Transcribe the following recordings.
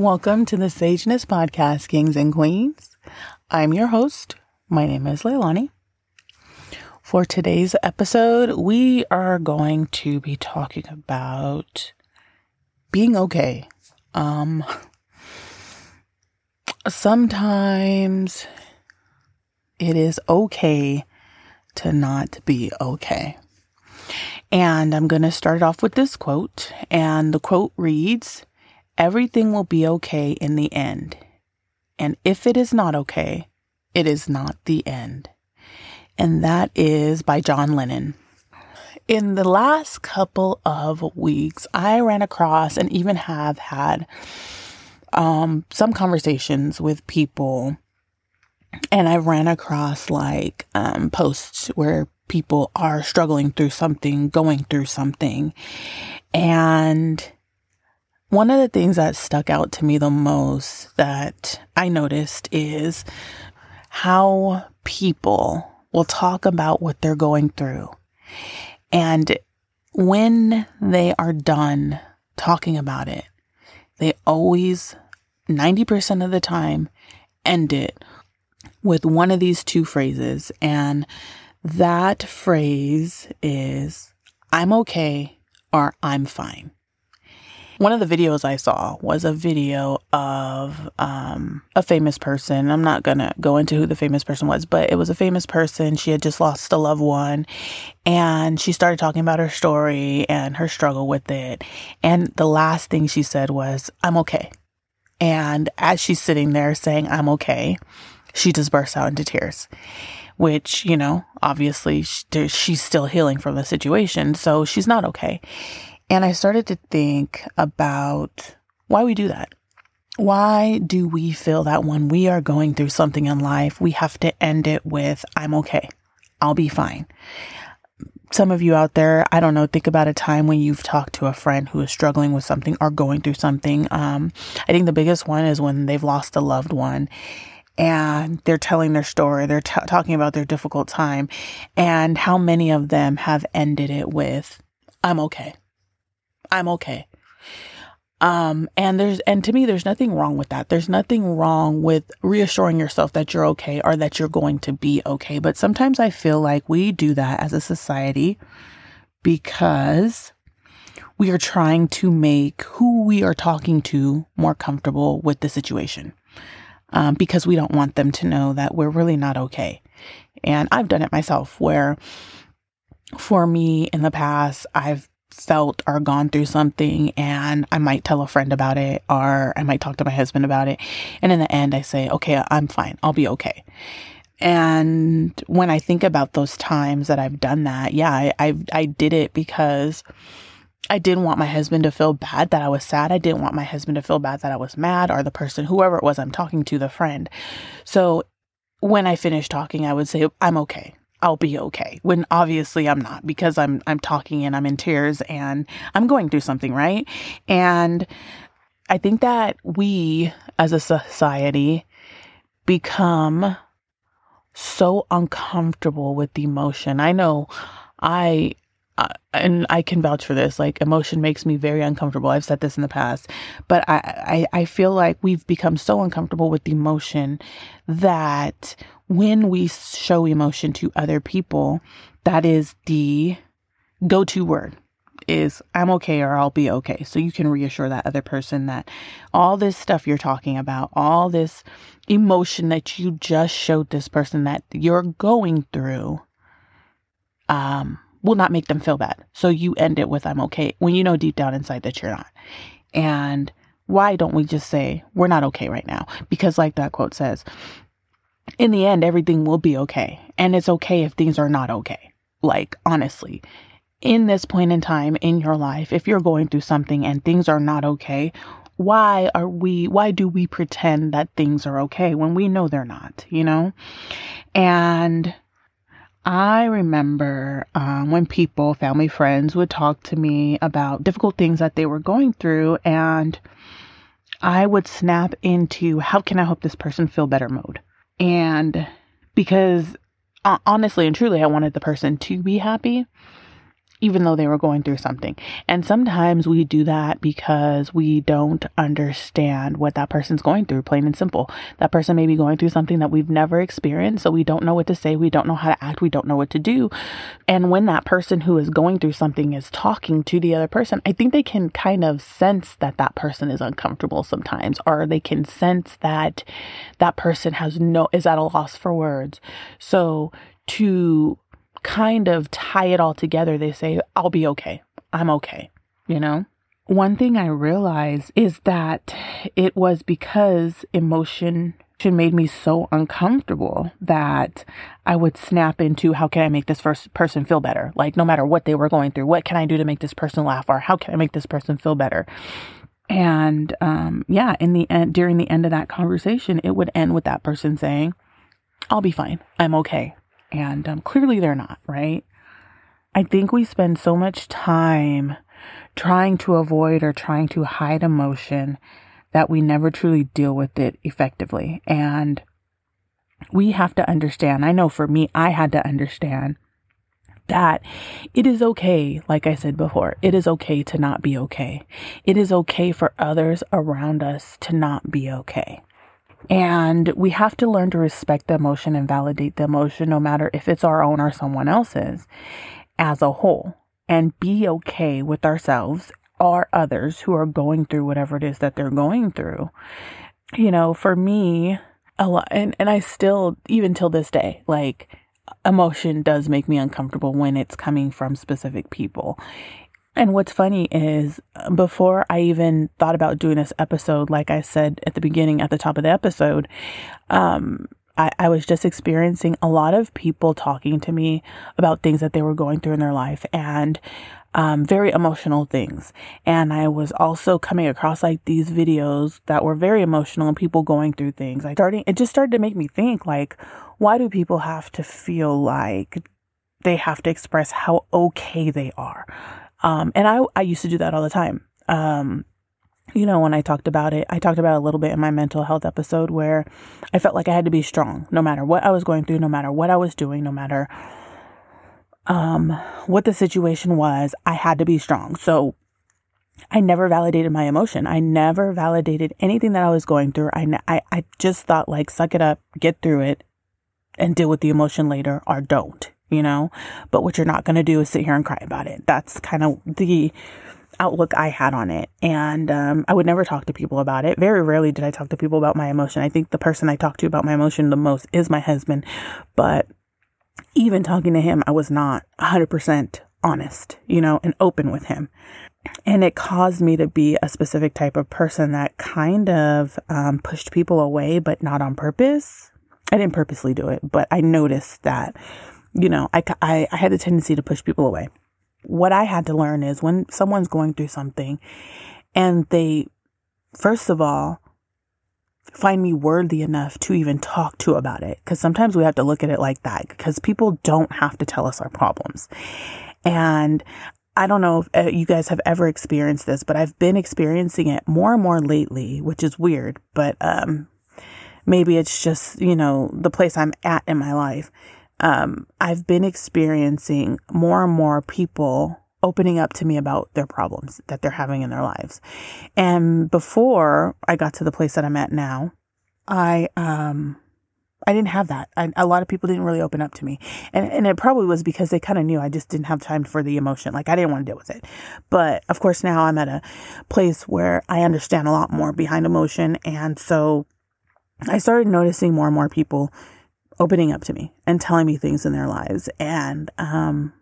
Welcome to the Sageness Podcast, Kings and Queens. I'm your host. My name is Leilani. For today's episode, we are going to be talking about being okay. Um, sometimes it is okay to not be okay. And I'm going to start off with this quote. And the quote reads Everything will be okay in the end. And if it is not okay, it is not the end. And that is by John Lennon. In the last couple of weeks, I ran across and even have had um, some conversations with people, and I ran across like um, posts where people are struggling through something, going through something. And one of the things that stuck out to me the most that I noticed is how people will talk about what they're going through. And when they are done talking about it, they always, 90% of the time, end it with one of these two phrases. And that phrase is, I'm okay or I'm fine. One of the videos I saw was a video of um, a famous person. I'm not going to go into who the famous person was, but it was a famous person. She had just lost a loved one and she started talking about her story and her struggle with it. And the last thing she said was, I'm okay. And as she's sitting there saying, I'm okay, she just bursts out into tears which, you know, obviously she's still healing from the situation. So she's not okay. And I started to think about why we do that. Why do we feel that when we are going through something in life, we have to end it with, I'm okay. I'll be fine. Some of you out there, I don't know, think about a time when you've talked to a friend who is struggling with something or going through something. Um, I think the biggest one is when they've lost a loved one and they're telling their story. They're t- talking about their difficult time and how many of them have ended it with, I'm okay. I'm okay. Um, and there's, and to me, there's nothing wrong with that. There's nothing wrong with reassuring yourself that you're okay or that you're going to be okay. But sometimes I feel like we do that as a society because we are trying to make who we are talking to more comfortable with the situation um, because we don't want them to know that we're really not okay. And I've done it myself where for me in the past, I've felt or gone through something and I might tell a friend about it or I might talk to my husband about it. And in the end, I say, okay, I'm fine. I'll be okay. And when I think about those times that I've done that, yeah, I, I, I did it because I didn't want my husband to feel bad that I was sad. I didn't want my husband to feel bad that I was mad or the person, whoever it was I'm talking to, the friend. So when I finished talking, I would say, I'm okay. I'll be okay. When obviously I'm not because I'm I'm talking and I'm in tears and I'm going through something, right? And I think that we as a society become so uncomfortable with the emotion. I know I and I can vouch for this. Like emotion makes me very uncomfortable. I've said this in the past, but I, I, I feel like we've become so uncomfortable with emotion that when we show emotion to other people, that is the go-to word is I'm okay or I'll be okay. So you can reassure that other person that all this stuff you're talking about, all this emotion that you just showed this person that you're going through, um, will not make them feel bad. So you end it with, I'm okay, when you know deep down inside that you're not. And why don't we just say, we're not okay right now? Because, like that quote says, in the end, everything will be okay. And it's okay if things are not okay. Like, honestly, in this point in time in your life, if you're going through something and things are not okay, why are we, why do we pretend that things are okay when we know they're not, you know? And I remember um, when people, family, friends would talk to me about difficult things that they were going through, and I would snap into how can I help this person feel better mode. And because uh, honestly and truly, I wanted the person to be happy. Even though they were going through something. And sometimes we do that because we don't understand what that person's going through, plain and simple. That person may be going through something that we've never experienced, so we don't know what to say, we don't know how to act, we don't know what to do. And when that person who is going through something is talking to the other person, I think they can kind of sense that that person is uncomfortable sometimes, or they can sense that that person has no, is at a loss for words. So to kind of tie it all together, they say, I'll be okay. I'm okay. You know? One thing I realized is that it was because emotion made me so uncomfortable that I would snap into how can I make this first person feel better? Like no matter what they were going through, what can I do to make this person laugh or how can I make this person feel better? And um, yeah, in the end, during the end of that conversation, it would end with that person saying, I'll be fine. I'm okay. And um, clearly they're not, right? I think we spend so much time trying to avoid or trying to hide emotion that we never truly deal with it effectively. And we have to understand, I know for me, I had to understand that it is okay, like I said before, it is okay to not be okay. It is okay for others around us to not be okay. And we have to learn to respect the emotion and validate the emotion, no matter if it's our own or someone else's, as a whole, and be okay with ourselves or others who are going through whatever it is that they're going through. You know, for me, a lot, and, and I still, even till this day, like, emotion does make me uncomfortable when it's coming from specific people. And what's funny is before I even thought about doing this episode, like I said at the beginning, at the top of the episode, um, I, I was just experiencing a lot of people talking to me about things that they were going through in their life and um, very emotional things. And I was also coming across like these videos that were very emotional and people going through things. I starting, it just started to make me think like, why do people have to feel like they have to express how okay they are? Um, and I, I used to do that all the time. Um, you know, when I talked about it, I talked about a little bit in my mental health episode where I felt like I had to be strong no matter what I was going through, no matter what I was doing, no matter um, what the situation was, I had to be strong. So I never validated my emotion. I never validated anything that I was going through. I, I, I just thought like, suck it up, get through it and deal with the emotion later or don't you know? But what you're not going to do is sit here and cry about it. That's kind of the outlook I had on it. And um, I would never talk to people about it. Very rarely did I talk to people about my emotion. I think the person I talk to about my emotion the most is my husband. But even talking to him, I was not 100% honest, you know, and open with him. And it caused me to be a specific type of person that kind of um, pushed people away, but not on purpose. I didn't purposely do it, but I noticed that you know, I, I, I had the tendency to push people away. What I had to learn is when someone's going through something and they, first of all, find me worthy enough to even talk to about it. Cause sometimes we have to look at it like that because people don't have to tell us our problems. And I don't know if uh, you guys have ever experienced this, but I've been experiencing it more and more lately, which is weird, but, um, maybe it's just, you know, the place I'm at in my life um, I've been experiencing more and more people opening up to me about their problems that they're having in their lives. And before I got to the place that I'm at now, I, um, I didn't have that. I, a lot of people didn't really open up to me. And, and it probably was because they kind of knew I just didn't have time for the emotion. Like I didn't want to deal with it. But of course now I'm at a place where I understand a lot more behind emotion. And so I started noticing more and more people opening up to me and telling me things in their lives. And um,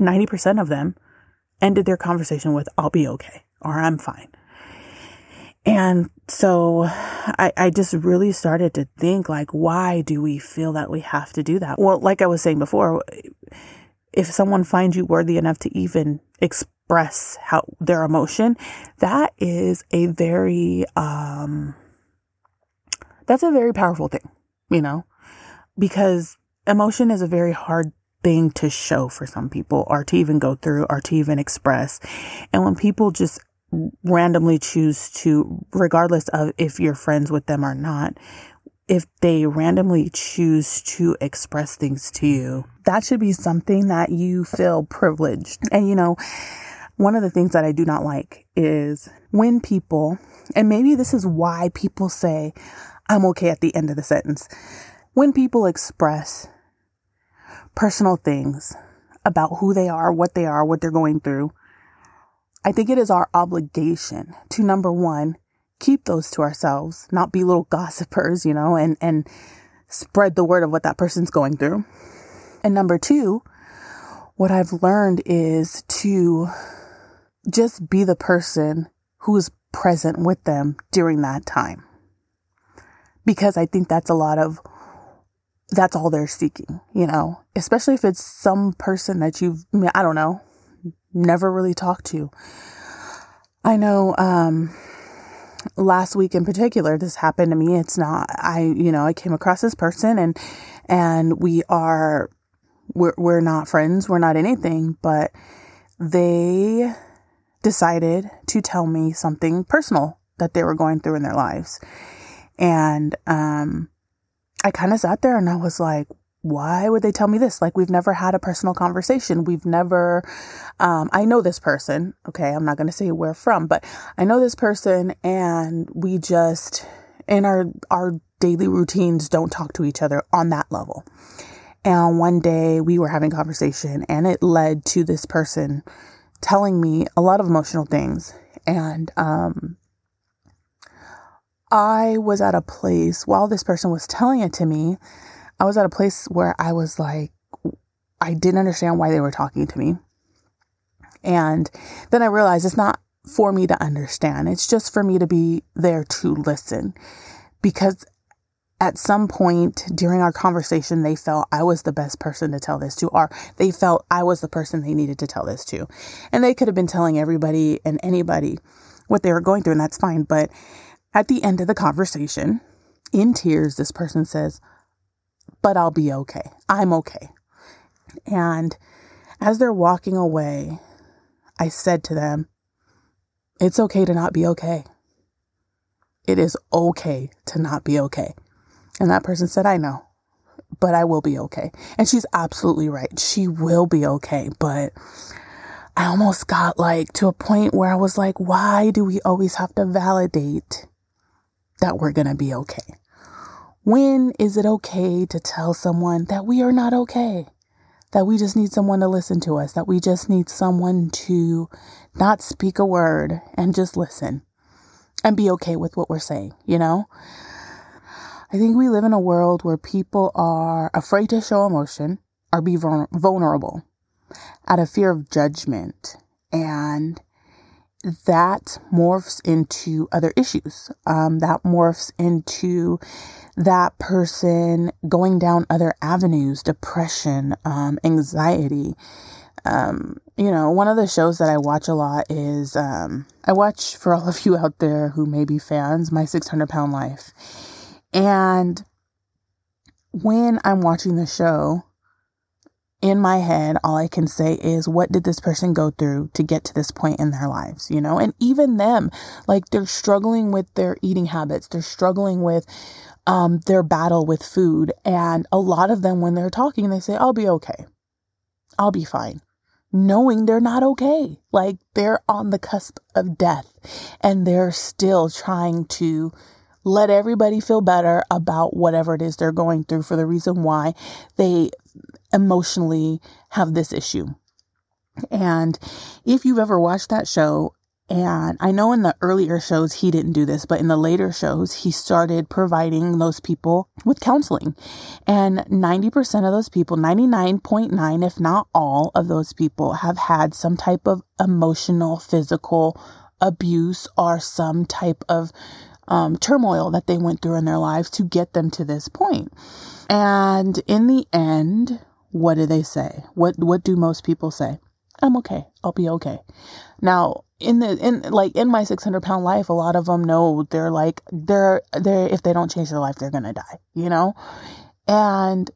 90% of them ended their conversation with, I'll be okay or I'm fine. And so I, I just really started to think like, why do we feel that we have to do that? Well, like I was saying before, if someone finds you worthy enough to even express how their emotion, that is a very, um, that's a very powerful thing you know, because emotion is a very hard thing to show for some people or to even go through or to even express. And when people just randomly choose to, regardless of if you're friends with them or not, if they randomly choose to express things to you, that should be something that you feel privileged. And you know, one of the things that I do not like is when people, and maybe this is why people say, I'm okay at the end of the sentence. When people express personal things about who they are, what they are, what they're going through, I think it is our obligation to number one, keep those to ourselves, not be little gossipers, you know, and, and spread the word of what that person's going through. And number two, what I've learned is to just be the person who is present with them during that time. Because I think that's a lot of, that's all they're seeking, you know, especially if it's some person that you've, I don't know, never really talked to. I know, um, last week in particular, this happened to me. It's not, I, you know, I came across this person and, and we are, we're, we're not friends. We're not anything, but they decided to tell me something personal that they were going through in their lives. And, um, I kind of sat there and I was like, why would they tell me this? Like, we've never had a personal conversation. We've never, um, I know this person. Okay. I'm not going to say where from, but I know this person and we just, in our, our daily routines, don't talk to each other on that level. And one day we were having conversation and it led to this person telling me a lot of emotional things. And, um, I was at a place while this person was telling it to me, I was at a place where I was like, I didn't understand why they were talking to me. And then I realized it's not for me to understand. It's just for me to be there to listen. Because at some point during our conversation, they felt I was the best person to tell this to, or they felt I was the person they needed to tell this to. And they could have been telling everybody and anybody what they were going through, and that's fine. But at the end of the conversation, in tears, this person says, but I'll be okay. I'm okay. And as they're walking away, I said to them, It's okay to not be okay. It is okay to not be okay. And that person said, I know, but I will be okay. And she's absolutely right. She will be okay. But I almost got like to a point where I was like, why do we always have to validate that we're going to be okay? When is it okay to tell someone that we are not okay? That we just need someone to listen to us, that we just need someone to not speak a word and just listen and be okay with what we're saying, you know? I think we live in a world where people are afraid to show emotion or be vulnerable out of fear of judgment. And that morphs into other issues. Um, that morphs into that person going down other avenues, depression, um, anxiety. Um, you know, one of the shows that I watch a lot is, um, I watch for all of you out there who may be fans, My 600 Pound Life. And when I'm watching the show, in my head, all I can say is, what did this person go through to get to this point in their lives? You know, and even them, like they're struggling with their eating habits. They're struggling with, um, their battle with food. And a lot of them, when they're talking, they say, I'll be okay. I'll be fine. Knowing they're not okay. Like they're on the cusp of death and they're still trying to let everybody feel better about whatever it is they're going through for the reason why they emotionally have this issue. And if you've ever watched that show, and I know in the earlier shows he didn't do this, but in the later shows, he started providing those people with counseling. And 90% of those people, 99.9, if not all of those people, have had some type of emotional, physical abuse or some type of um, turmoil that they went through in their lives to get them to this point. And in the end, what do they say? What what do most people say? I'm okay. I'll be okay. Now, in the in like in my 600 pound life, a lot of them know they're like they're they're if they don't change their life, they're gonna die. You know, and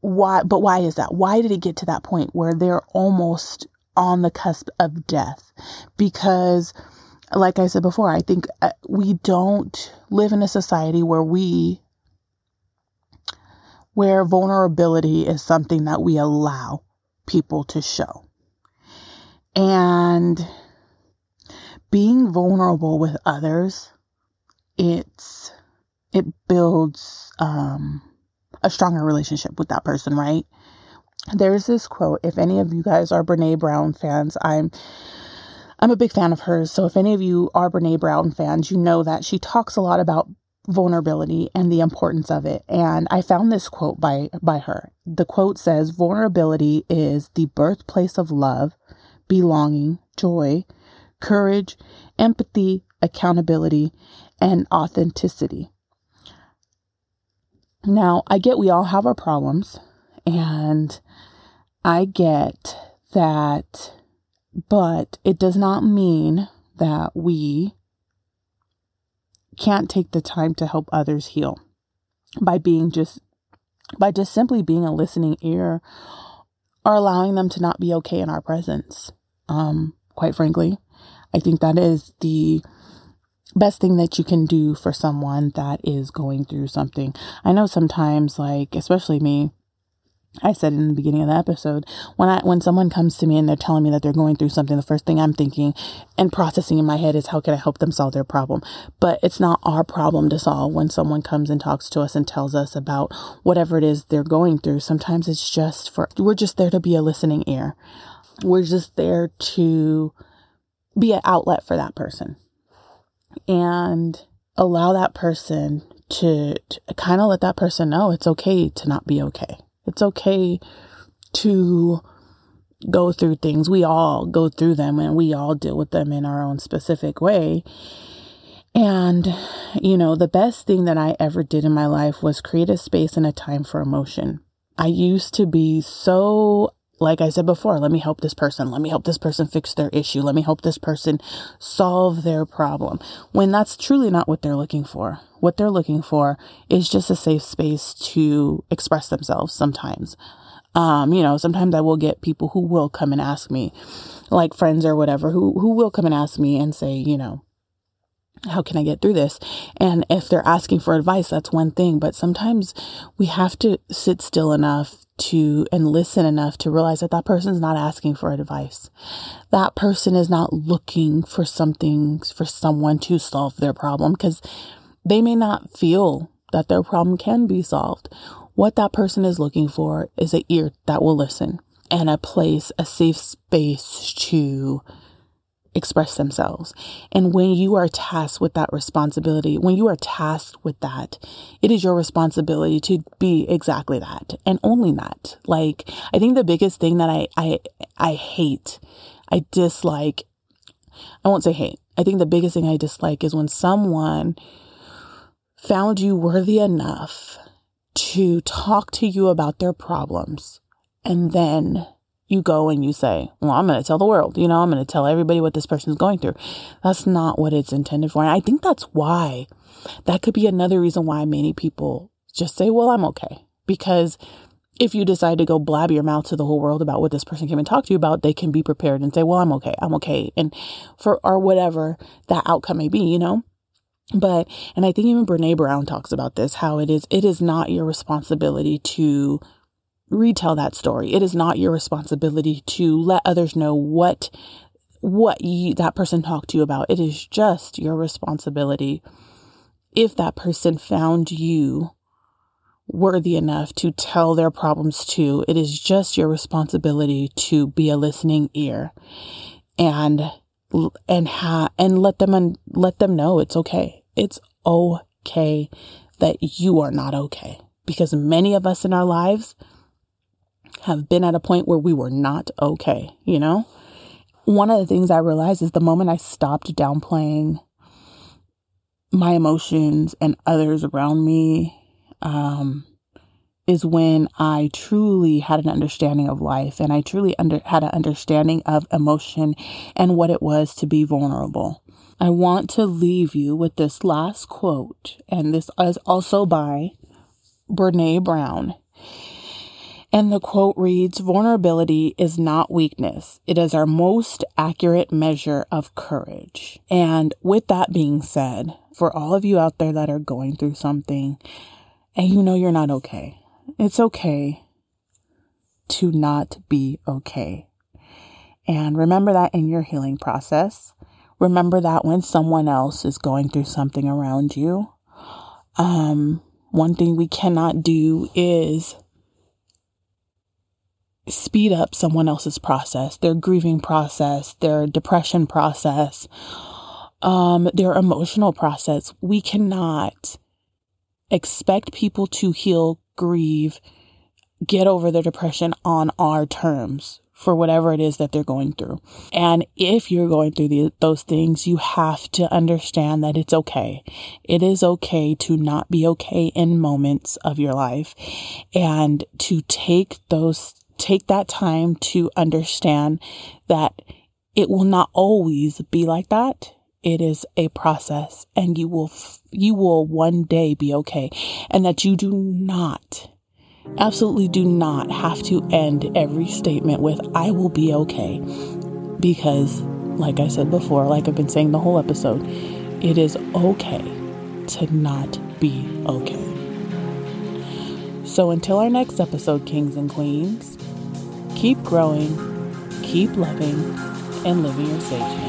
why? But why is that? Why did it get to that point where they're almost on the cusp of death? Because like I said before, I think uh, we don't live in a society where we where vulnerability is something that we allow people to show. And being vulnerable with others, it's, it builds, um, a stronger relationship with that person, right? There's this quote. If any of you guys are Brene Brown fans, I'm I'm a big fan of hers. So if any of you are Brene Brown fans, you know that she talks a lot about vulnerability and the importance of it. And I found this quote by by her. The quote says, "Vulnerability is the birthplace of love, belonging, joy, courage, empathy, accountability, and authenticity." Now, I get we all have our problems and I get that, but it does not mean that we can't take the time to help others heal by being just by just simply being a listening ear or allowing them to not be okay in our presence. Um, quite frankly, I think that is the best thing that you can do for someone that is going through something. I know sometimes, like, especially me, I said in the beginning of the episode, when I when someone comes to me and they're telling me that they're going through something, the first thing I'm thinking and processing in my head is how can I help them solve their problem? But it's not our problem to solve when someone comes and talks to us and tells us about whatever it is they're going through. Sometimes it's just for we're just there to be a listening ear. We're just there to be an outlet for that person. And allow that person to, to kind of let that person know it's okay to not be okay it's okay to go through things. We all go through them and we all deal with them in our own specific way. And, you know, the best thing that I ever did in my life was create a space and a time for emotion. I used to be so like I said before, let me help this person. Let me help this person fix their issue. Let me help this person solve their problem. When that's truly not what they're looking for. What they're looking for is just a safe space to express themselves sometimes. Um, you know, sometimes I will get people who will come and ask me, like friends or whatever, who, who will come and ask me and say, you know, how can I get through this? And if they're asking for advice, that's one thing. But sometimes we have to sit still enough to and listen enough to realize that that person's not asking for advice. That person is not looking for something for someone to solve their problem because they may not feel that their problem can be solved. What that person is looking for is an ear that will listen and a place, a safe space to express themselves. And when you are tasked with that responsibility, when you are tasked with that, it is your responsibility to be exactly that and only that. Like, I think the biggest thing that I, I, I hate, I dislike, I won't say hate. I think the biggest thing I dislike is when someone found you worthy enough to talk to you about their problems and then you go and you say, well, I'm going to tell the world, you know, I'm going to tell everybody what this person is going through. That's not what it's intended for. And I think that's why that could be another reason why many people just say, well, I'm okay. Because if you decide to go blab your mouth to the whole world about what this person came and talked to you about, they can be prepared and say, well, I'm okay. I'm okay. And for, or whatever that outcome may be, you know? But, and I think even Brene Brown talks about this, how it is, it is not your responsibility to retell that story. It is not your responsibility to let others know what what you, that person talked to you about. It is just your responsibility if that person found you worthy enough to tell their problems to. It is just your responsibility to be a listening ear and and ha and let them un- let them know it's okay. It's okay that you are not okay because many of us in our lives have been at a point where we were not okay, you know? One of the things I realized is the moment I stopped downplaying my emotions and others around me, um, is when I truly had an understanding of life and I truly under, had an understanding of emotion and what it was to be vulnerable. I want to leave you with this last quote, and this is also by Brene Brown. And the quote reads Vulnerability is not weakness, it is our most accurate measure of courage. And with that being said, for all of you out there that are going through something and you know you're not okay, It's okay to not be okay. And remember that in your healing process. Remember that when someone else is going through something around you. Um, one thing we cannot do is speed up someone else's process, their grieving process, their depression process, um, their emotional process. We cannot expect people to heal, grieve, get over their depression on our terms for whatever it is that they're going through. And if you're going through the, those things, you have to understand that it's okay. It is okay to not be okay in moments of your life and to take those, take that time to understand that it will not always be like that. It is a process and you will, you will one day be okay and that you do not absolutely do not have to end every statement with, I will be okay. Because, like I said before, like I've been saying the whole episode, it is okay to not be okay. So until our next episode, Kings and Queens, keep growing, keep loving, and living your sage